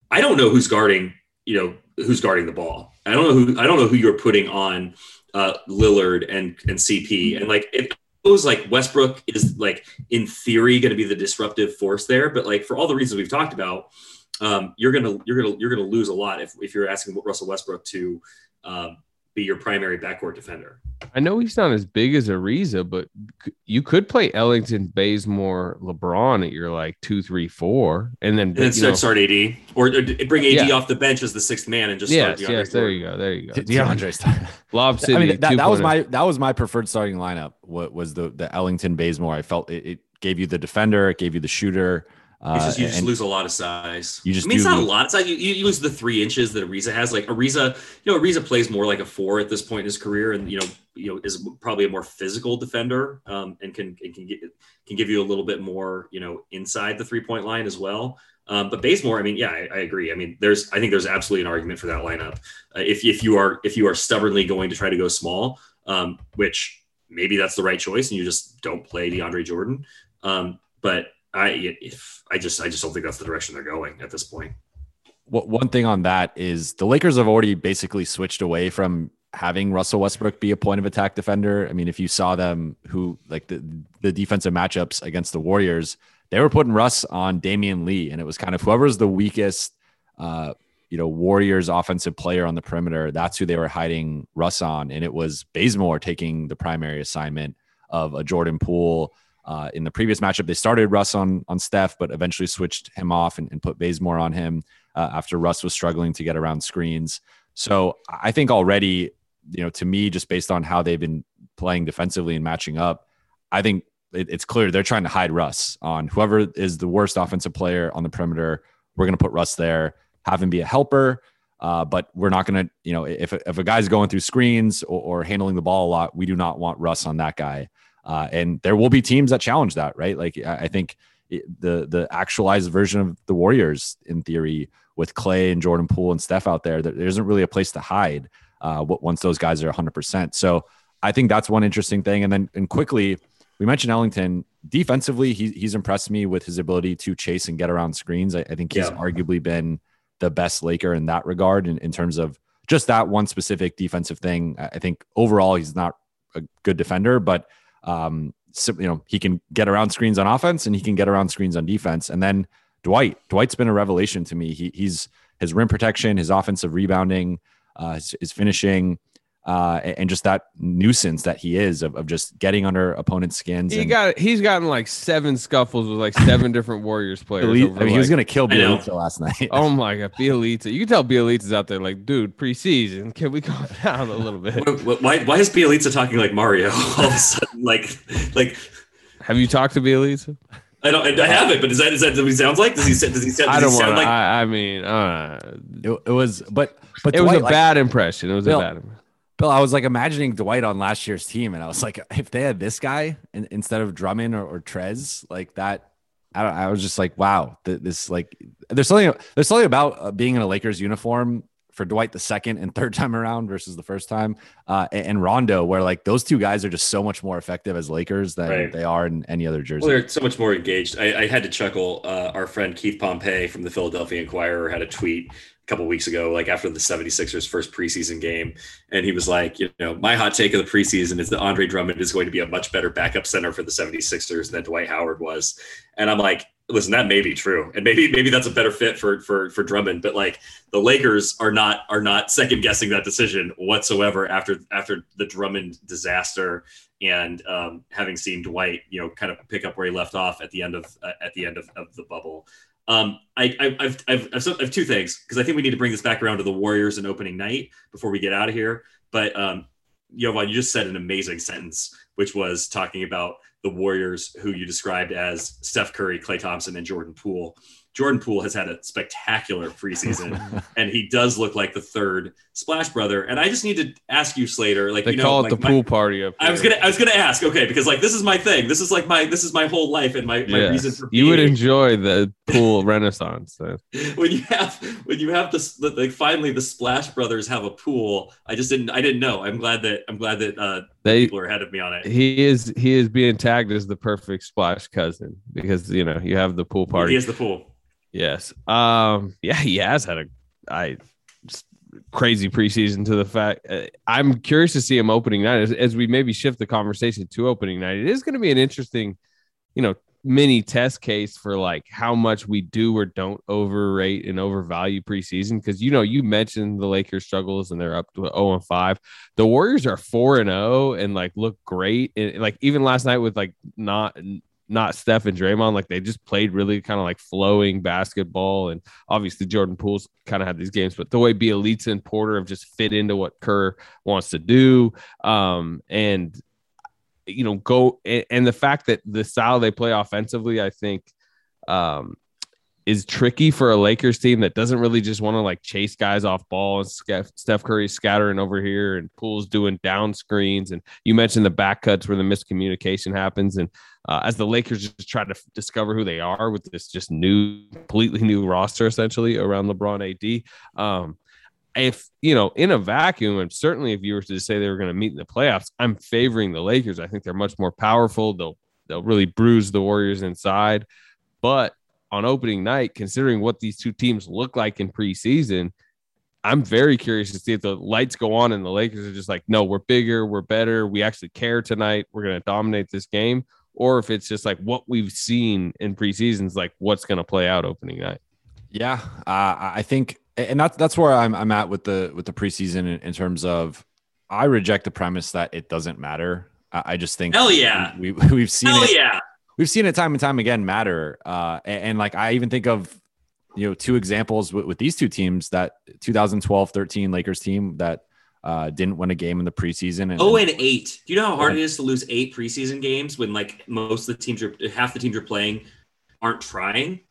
D: I don't know who's guarding you know who's guarding the ball. I don't know who I don't know who you're putting on uh, Lillard and and CP and like if, like Westbrook is like in theory going to be the disruptive force there, but like for all the reasons we've talked about, um, you're gonna you're gonna you're gonna lose a lot if if you're asking Russell Westbrook to um, be your primary backcourt defender.
C: I know he's not as big as Ariza, but you could play Ellington, Bazemore, LeBron at your like two, three, four, and then,
D: and then start, start AD or, bring AD yeah. off the bench as the sixth man and just
C: yes, yes. There you go, there you go.
B: DeAndre
C: Lob City.
B: I mean, that, that was my that was my preferred starting lineup. What was the the Ellington, Bazemore? I felt it, it gave you the defender, it gave you the shooter.
D: Uh, just, you just lose a lot of size. You just I mean, it's not lose. a lot. of size. you, you, lose the three inches that Ariza has. Like Ariza, you know, Ariza plays more like a four at this point in his career, and you know, you know, is probably a more physical defender, um, and can and can get can give you a little bit more, you know, inside the three point line as well. Um, but Bazemore, I mean, yeah, I, I, agree. I mean, there's, I think there's absolutely an argument for that lineup. Uh, if if you are if you are stubbornly going to try to go small, um, which maybe that's the right choice, and you just don't play DeAndre Jordan. Um, but I if I just I just don't think that's the direction they're going at this point.
B: Well, one thing on that is the Lakers have already basically switched away from having Russell Westbrook be a point of attack defender. I mean, if you saw them who like the the defensive matchups against the Warriors, they were putting Russ on Damion Lee, and it was kind of whoever's the weakest, uh, you know, Warriors offensive player on the perimeter. That's who they were hiding Russ on, and it was Bazemore taking the primary assignment of a Jordan Poole uh, in the previous matchup, they started Russ on on Steph, but eventually switched him off and, and put Bazemore on him uh, after Russ was struggling to get around screens. So I think already, you know, to me, just based on how they've been playing defensively and matching up, I think it, it's clear they're trying to hide Russ on whoever is the worst offensive player on the perimeter. We're going to put Russ there, have him be a helper. Uh, but we're not going to, you know, if, if a guy's going through screens or, or handling the ball a lot, we do not want Russ on that guy. Uh, and there will be teams that challenge that, right? Like I think the the actualized version of the Warriors, in theory, with Klay and Jordan Poole and Steph out there, there isn't really a place to hide uh, once those guys are 100%. So I think that's one interesting thing. And then and quickly, we mentioned Ellington defensively. He, he's impressed me with his ability to chase and get around screens. I, I think he's yeah. arguably been the best Laker in that regard in, in terms of just that one specific defensive thing. I think overall he's not a good defender, but um, so, you know, he can get around screens on offense and he can get around screens on defense. And then Dwight, Dwight's been a revelation to me. He, he's his rim protection, his offensive rebounding, uh, his, his finishing uh, and just that nuisance that he is of, of just getting under opponents' skins.
C: He
B: and
C: got he's gotten like seven scuffles with like seven different Warriors players.
B: Bjelica-
C: over,
B: I mean, he was going to kill
D: I.
B: Bjelica last night.
C: Oh my god, Bjelica! You can tell Bjelica's out there like, dude, preseason. Can we calm down a little bit?
D: Why, why, why is Bjelica talking like Mario all of a sudden? Like, like
C: Have you talked to Bjelica?
D: I don't, I haven't. But is that is that what he sounds like? Does he sa- does he sound?
C: I don't
D: he
C: Wanna,
D: like?
C: I, I mean, uh,
B: it, it was, but but
C: it was a
B: like,
C: bad impression. It was
B: Bill-
C: a bad. impression.
B: Bill, I was like imagining Dwight on last year's team, and I was like, if they had this guy in, instead of Drummond or, or Trez, like that, I, don't, I was just like, wow, th- this like there's something there's something about uh, being in a Lakers uniform for Dwight the second and third time around versus the first time, uh, and, and Rondo, where like those two guys are just so much more effective as Lakers than
D: Right.
B: they are in any other jersey.
D: Well, they're so much more engaged. I, I had to chuckle. Uh, our friend Keith Pompey from the Philadelphia Inquirer had a tweet a couple weeks ago, like after the 76ers first preseason game. And he was like, you know, my hot take of the preseason is that Andre Drummond is going to be a much better backup center for the 76ers than Dwight Howard was. And I'm like, listen, that may be true. And maybe maybe that's a better fit for for for Drummond. But like the Lakers are not are not second guessing that decision whatsoever after after the Drummond disaster and um, having seen Dwight, you know, kind of pick up where he left off at the end of uh, at the end of, of the bubble. Um, I, I, I've, I've, I've, I have two things because I think we need to bring this back around to the Warriors and opening night before we get out of here. But um, Jovan, you just said an amazing sentence, which was talking about the Warriors, who you described as Steph Curry, Klay Thompson, and Jordan Poole. Jordan Poole has had a spectacular preseason, and he does look like the third Splash Brother. And I just need to ask you, Slater, like
C: They
D: you know,
C: call it
D: like
C: the
D: my-
C: pool party up
D: I was gonna I was gonna ask, okay, because like this is my thing. This is like my this is my whole life and my, my
C: Yes.
D: reason for Being.
C: you would enjoy the pool renaissance. then.
D: when you have when you have this like finally the Splash Brothers have a pool. I just didn't I didn't know. I'm glad that I'm glad that uh
C: They
D: people are ahead of me on it.
C: he is he is being tagged as the perfect splash cousin because you know you have the pool party.
D: He has the pool.
C: Yes. Um. Yeah, he has had a I crazy preseason to the fact. Uh, I'm curious to see him opening night as, as we maybe shift the conversation to opening night. It is going to be an interesting, you know, mini test case for like how much we do or don't overrate and overvalue preseason because you know you mentioned the Lakers struggles and they're up to 0 and 5. The Warriors are 4 and 0 and like look great and like even last night with like not not Steph and Draymond, like they just played really kind of like flowing basketball. And obviously Jordan Poole's kind of had these games, but the way Bjelica and Porter have just fit into what Kerr wants to do. Um, and you know, go and, and the fact that the style they play offensively, I think, um, is tricky for a Lakers team that doesn't really just want to like chase guys off ball and Steph, Curry scattering over here and Poole's doing down screens. And you mentioned the back cuts where the miscommunication happens. And uh, as the Lakers just try to f- discover who they are with this just new, completely new roster essentially around LeBron AD. Um, if you know, in a vacuum, and certainly if you were to say they were going to meet in the playoffs, I'm favoring the Lakers. I think they're much more powerful. They'll they'll really bruise the Warriors inside. But on opening night, considering what these two teams look like in preseason, I'm very curious to see if the lights go on and the Lakers are just like, no, we're bigger, we're better, we actually care tonight, we're going to dominate this game, or if it's just like what we've seen in preseasons, like what's going to play out opening night.
B: Yeah, uh, I think, and that's that's where I'm I'm at with the with the preseason in, in terms of I reject the premise that it doesn't matter. I, I just think
D: Hell yeah.
B: we, we we've seen
D: Hell
B: it
D: yeah.
B: We've seen it time and time again matter. Uh, and, and like I even think of you know two examples with, with these two teams that 2012-13 Lakers team that uh, didn't win a game in the preseason. And,
D: Oh, and eight. Do you know how hard it is to lose eight preseason games when like most of the teams are half the teams you're playing aren't trying?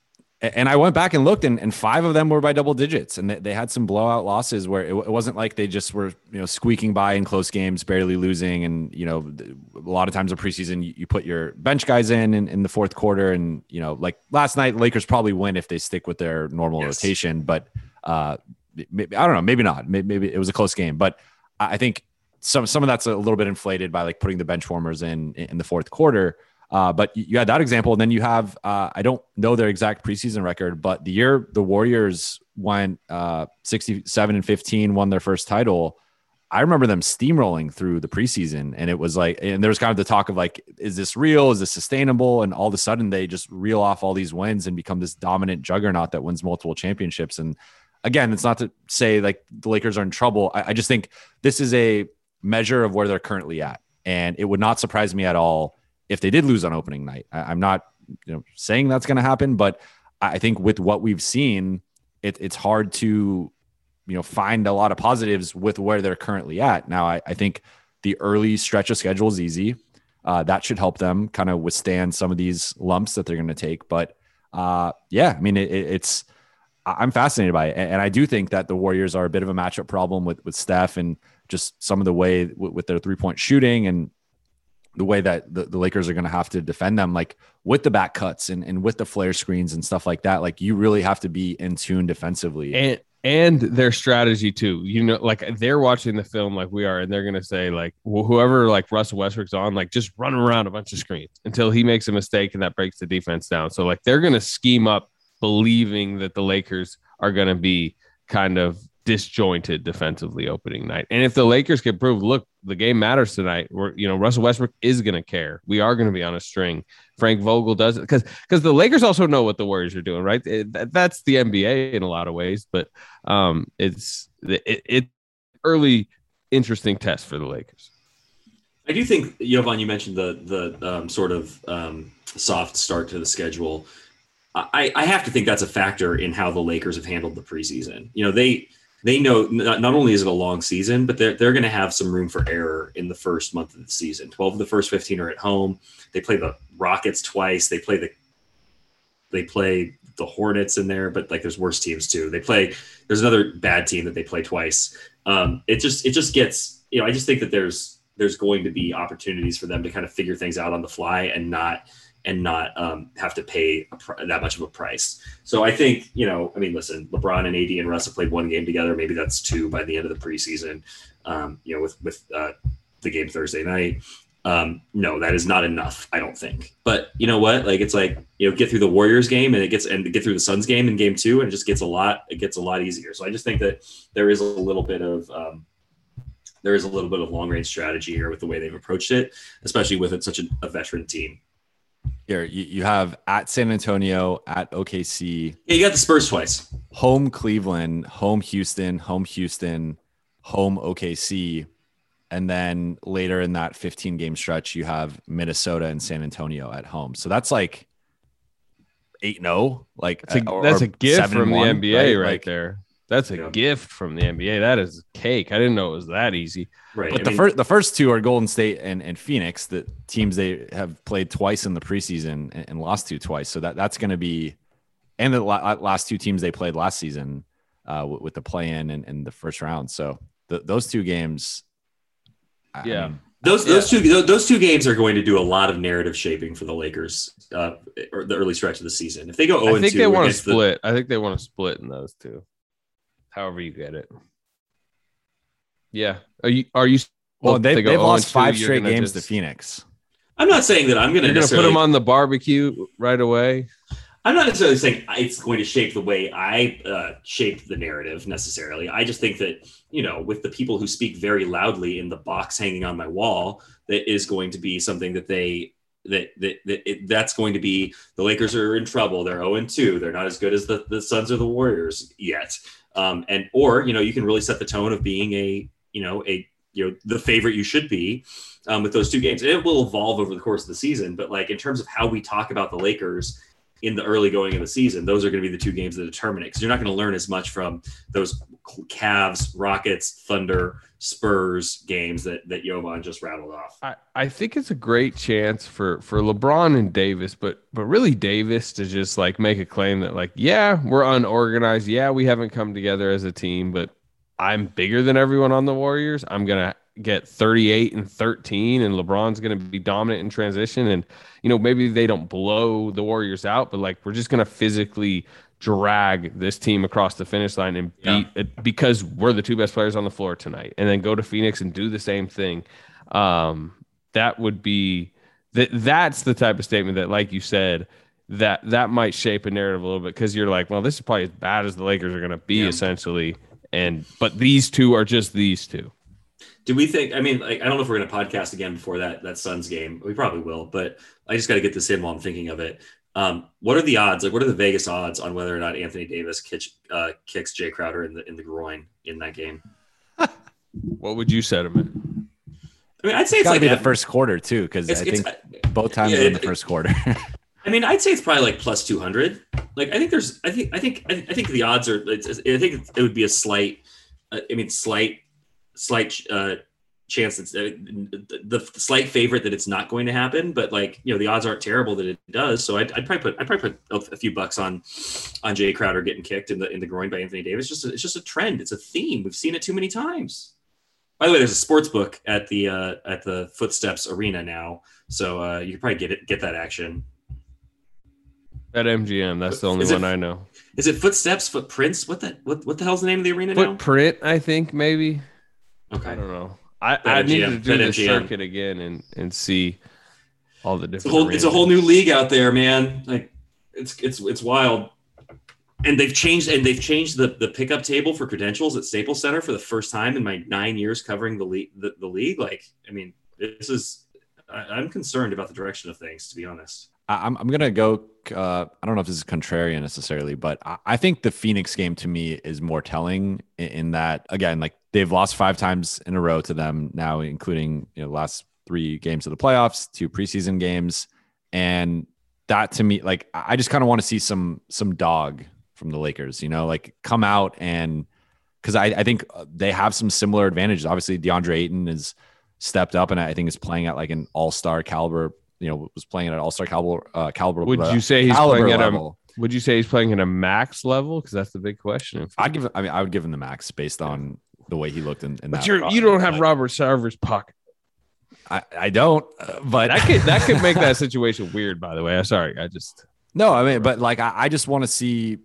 B: And I went back and looked, and, and five of them were by double digits, and they, they had some blowout losses where it, it wasn't like they just were you know squeaking by in close games, barely losing, and you know a lot of times in preseason you, you put your bench guys in, in in the fourth quarter, and you know like last night Lakers probably win if they stick with their normal
D: Yes.
B: rotation, but uh, maybe, I don't know, maybe not, maybe, maybe it was a close game, but I I think some some of that's a little bit inflated by like putting the bench warmers in in the fourth quarter. Uh, but you had that example, and then you have uh, I don't know their exact preseason record, but the year the Warriors went uh, 67 and 15, won their first title. I remember them steamrolling through the preseason, and it was like, and there was kind of the talk of like, is this real? Is this sustainable? And all of a sudden, they just reel off all these wins and become this dominant juggernaut that wins multiple championships. And again, it's not to say like the Lakers are in trouble. I, I just think this is a measure of where they're currently at, and it would not surprise me at all if they did lose on opening night. I, I'm not you know saying that's going to happen, but I think with what we've seen, it, it's hard to you know find a lot of positives with where they're currently at. Now, I, I think the early stretch of schedule is easy. Uh, that should help them kind of withstand some of these lumps that they're going to take. But uh, yeah, I mean, it, it's I'm fascinated by it, and I do think that the Warriors are a bit of a matchup problem with with Steph and just some of the way with, with their three point shooting and the way that the, the Lakers are going to have to defend them, like with the back cuts and, and with the flare screens and stuff like that. Like you really have to be in tune defensively.
C: And and their strategy too. You know, like they're watching the film like we are, and they're gonna say like well, whoever like Russell Westbrook's on, like just run around a bunch of screens until he makes a mistake and that breaks the defense down. So like they're gonna scheme up believing that the Lakers are gonna be kind of disjointed defensively opening night. And if the Lakers can prove, look, the game matters tonight. We're, you know, Russell Westbrook is going to care. We are going to be on a string. Frank Vogel does it because because the Lakers also know what the Warriors are doing, right? It, that, that's the NBA in a lot of ways, but um, it's it, it early interesting test for the Lakers.
D: I do think Jovan, you mentioned the the um, sort of um, soft start to the schedule. I, I have to think that's a factor in how the Lakers have handled the preseason. You know, they they know not, not only is it a long season, but they're, they're going to have some room for error in the first month of the season. 12 of the first 15 are at home. They play the Rockets twice. They play the, they play the Hornets in there, but like there's worse teams too. They play, there's another bad team that they play twice. Um, it just, it just gets, you know, I just think that there's, there's going to be opportunities for them to kind of figure things out on the fly and not, and not um, have to pay pr- that much of a price. So I think, you know, I mean, listen, LeBron and AD and Russ have played one game together. Maybe that's two by the end of the preseason, um, you know, with, with uh, the game Thursday night. Um, no, that is not enough, I don't think. But you know what? Like, it's like, you know, get through the Warriors game and it gets, and get through the Suns game in game two and it just gets a lot, it gets a lot easier. So I just think that there is a little bit of, um, there is a little bit of long range strategy here with the way they've approached it, especially with it, such a, a veteran team.
B: Here, you, you have at San Antonio, at OKC.
D: Yeah, you got the Spurs twice.
B: Home Cleveland, home Houston, home Houston, home OKC. And then later in that 15 game stretch, you have Minnesota and San Antonio at home. So that's like 8 0. Like,
C: that's a, uh,
B: or,
C: that's a gift from the NBA right, right
B: like,
C: there. That's a
D: Yeah.
C: gift from the NBA. That is cake. I didn't know it was that easy.
D: Right.
B: But
D: I
B: the
D: mean,
B: first the first two are Golden State and, and Phoenix, the teams they have played twice in the preseason and, and lost to twice. So that that's going to be, and the la- last two teams they played last season uh, with, with the play in and, and the first round. So th- those two games, I
C: Yeah.
B: mean,
D: those those two those two games are going to do a lot of narrative shaping for the Lakers, uh, or the early stretch of the season. If they go 0
C: I think they want to
D: against the-
C: split. I think they want to split in those two. However you get it. Yeah. Are you are you
B: well,
C: if
B: they,
C: go
B: they've lost
C: and 2,
B: five straight games
C: just-
B: to Phoenix.
D: I'm not saying that I'm going to
C: You're gonna put them on the barbecue right away.
D: I'm not necessarily saying it's going to shape the way I uh, shape the narrative necessarily. I just think that you know, with the people who speak very loudly in the box hanging on my wall, that is going to be something that they that that, that it, that's going to be the Lakers are in trouble. They're 0 2. They're not as good as the, the Suns or the Warriors yet. Um, and or you know, you can really set the tone of being a you know a you know the favorite you should be um, with those two games. It will evolve over the course of the season, but like in terms of how we talk about the Lakers in the early going of the season, those are going to be the two games that determine it because you're not going to learn as much from those Cavs, Rockets, Thunder, Spurs games that that Jovan just rattled off.
C: I, I think it's a great chance for for LeBron and Davis, but but really Davis to just like make a claim that like yeah we're unorganized, yeah we haven't come together as a team, but I'm bigger than everyone on the Warriors. I'm gonna get 38 and 13, and LeBron's gonna be dominant in transition, and you know maybe they don't blow the Warriors out, but like we're just gonna physically drag this team across the finish line and beat it because we're the two best players on the floor tonight, and then go to Phoenix and do the same thing. Um, that would be that. That's the type of statement that, like you said, that that might shape a narrative a little bit because you're like, well, this is probably as bad as the Lakers are going to be
D: Yeah.
C: essentially, and but these two are just these two.
D: Do we think? I mean, like, I don't know if we're going to podcast again before that that Suns game. We probably will, but I just got to get this in while I'm thinking of it. Um, what are the odds? Like, what are the Vegas odds on whether or not Anthony Davis kicks, uh, kicks Jae Crowder in the in the groin in that game?
C: What would you set him at?
D: I mean, I'd say
B: It's
D: it's,
B: got to
D: like
B: be the first quarter too, because I
D: it's- it's-
B: think both times
D: yeah,
B: were in the
D: it-
B: first quarter.
D: I mean, I'd say it's probably like plus two hundred. Like, I think there's, I think, I think, I I think the odds are. It's, I think it would be a slight. Uh, I mean, slight, slight uh, chance uh, the, the slight favorite that it's not going to happen. But like, you know, the odds aren't terrible that it does. So I'd, I'd probably put, I'd probably put a, few bucks on, on Jae Crowder getting kicked in the in the groin by Anthony Davis. Just, a, it's just a trend. It's a theme. We've seen it too many times. By the way, there's a sports book at the uh, at the Footsteps Arena now, so uh, you can probably get it, get that action.
C: At MGM, that's the only
D: it-
C: one I know.
D: Is it Footsteps, Footprints? What the what, what the hell's the name of the arena now?
C: Footprint, I think maybe. I don't know. I,
D: Bet
C: I need to do
D: bet
C: the
D: MGM.
C: circuit again and and see all the
D: it's
C: different.
D: a whole it's a whole new league out there, man. Like it's it's it's wild. And they've changed and they've changed the the pickup table for credentials at Staples Center for the first time in my nine years covering the league. The, the league, like I mean, this is I, I'm concerned about the direction of things, to be honest.
B: I- I'm, I'm gonna go. Uh, I don't know if this is contrarian necessarily, but I, I think the Phoenix game to me is more telling in, in that again, like they've lost five times in a row to them now, including you know last three games of the playoffs, two preseason games, and that to me, like I just kind of want to see some some dog from the Lakers. You know, like come out and because I, I think uh, they have some similar advantages. Obviously, DeAndre Ayton is stepped up and I think is playing at like an all star caliber. You know, was playing at an all star caliber. Uh, caliber.
C: Would you say he's playing at a? Would you say he's playing at a max level? Because that's the big question.
B: I'd give. I mean, I would give him the max based on the way he looked in, in
C: But
B: that.
C: you're, you don't have Robert Sarver's pocket.
B: I, I don't. uh, but
C: That could that could make that situation weird. By the way, I'm sorry. I just
B: No, I mean, but like I, I just want to see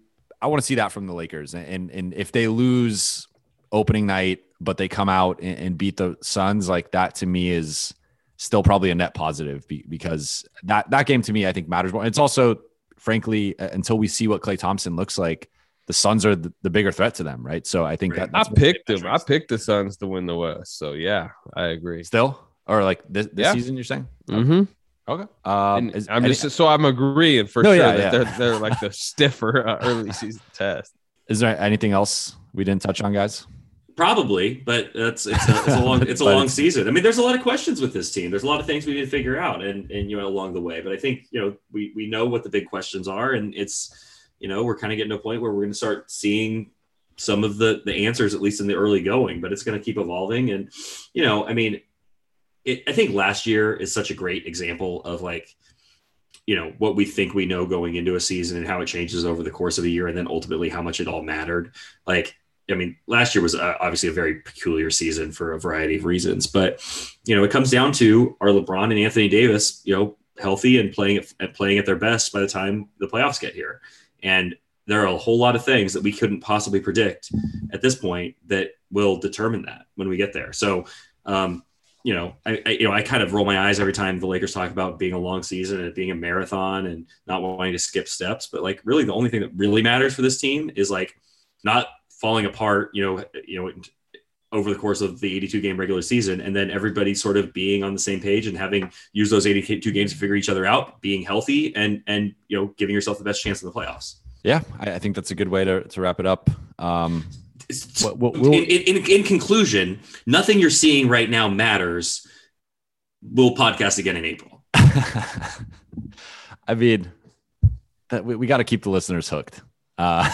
B: I want to see that from the Lakers. And and if they lose opening night, but they come out and, and beat the Suns, like that to me is still probably a net positive be, because that that game to me I think matters more. It's also frankly until we see what Klay Thompson looks like, the Suns are the, the bigger threat to them, right? So I think
D: Right.
B: that
C: I picked them. I picked the Suns to win the West. So yeah, I agree.
B: still or like this, this
C: Yeah.
B: season you're saying?
C: Mm-hmm.
B: Okay. Um, is
C: I'm
B: any-
C: just so I'm agreeing for
B: No,
C: sure
B: yeah,
C: that
B: yeah.
C: they're they're like the stiffer uh, early season test.
B: is there anything else we didn't touch on, guys?
D: Probably, but that's it's a, it's a long it's a long season. I mean, there's a lot of questions with this team. There's a lot of things we need to figure out, and and you know along the way. But I think you know we we know what the big questions are, and it's you know we're kind of getting to a point where we're going to start seeing some of the the answers at least in the early going. But it's going to keep evolving, and you know I mean, it, I think last year is such a great example of like you know what we think we know going into a season and how it changes over the course of a year, and then ultimately how much it all mattered. Like I mean, last year was uh, obviously a very peculiar season for a variety of reasons, but you know, it comes down to are LeBron and Anthony Davis, you know, healthy and playing at, at playing at their best by the time the playoffs get here. And there are a whole lot of things that we couldn't possibly predict at this point that will determine that when we get there. So, um, you know, I, I you know I kind of roll my eyes every time the Lakers talk about being a long season and being a marathon and not wanting to skip steps. But like, really, the only thing that really matters for this team is like not falling apart, you know, you know, over the course of the 82 game regular season, and then everybody sort of being on the same page and having used those 82 games to figure each other out, being healthy, and and you know, giving yourself the best chance in the playoffs.
B: Yeah, I, I think that's a good way to, to wrap it up. Um, What- what- we'll-
D: in, in, in conclusion, nothing you're seeing right now matters. We'll podcast again in April.
B: I mean, that we, we got to keep the listeners hooked. Uh,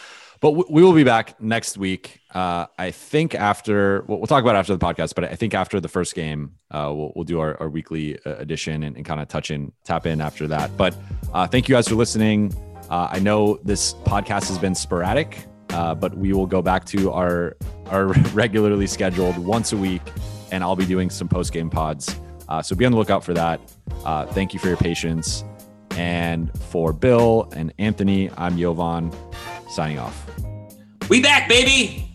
B: but we, we will be back next week. Uh, I think after we'll, talk about after the podcast, but I think after the first game, uh, we'll, we'll do our, our weekly uh, edition and, and kind of touch in, tap in after that. But uh, thank you guys for listening. Uh, I know this podcast has been sporadic, uh, but we will go back to our our regularly scheduled once a week, and I'll be doing some post game pods. Uh, so be on the lookout for that. Uh, thank you for your patience. And for Bill and Anthony, I'm Jovan signing off.
D: We back, baby.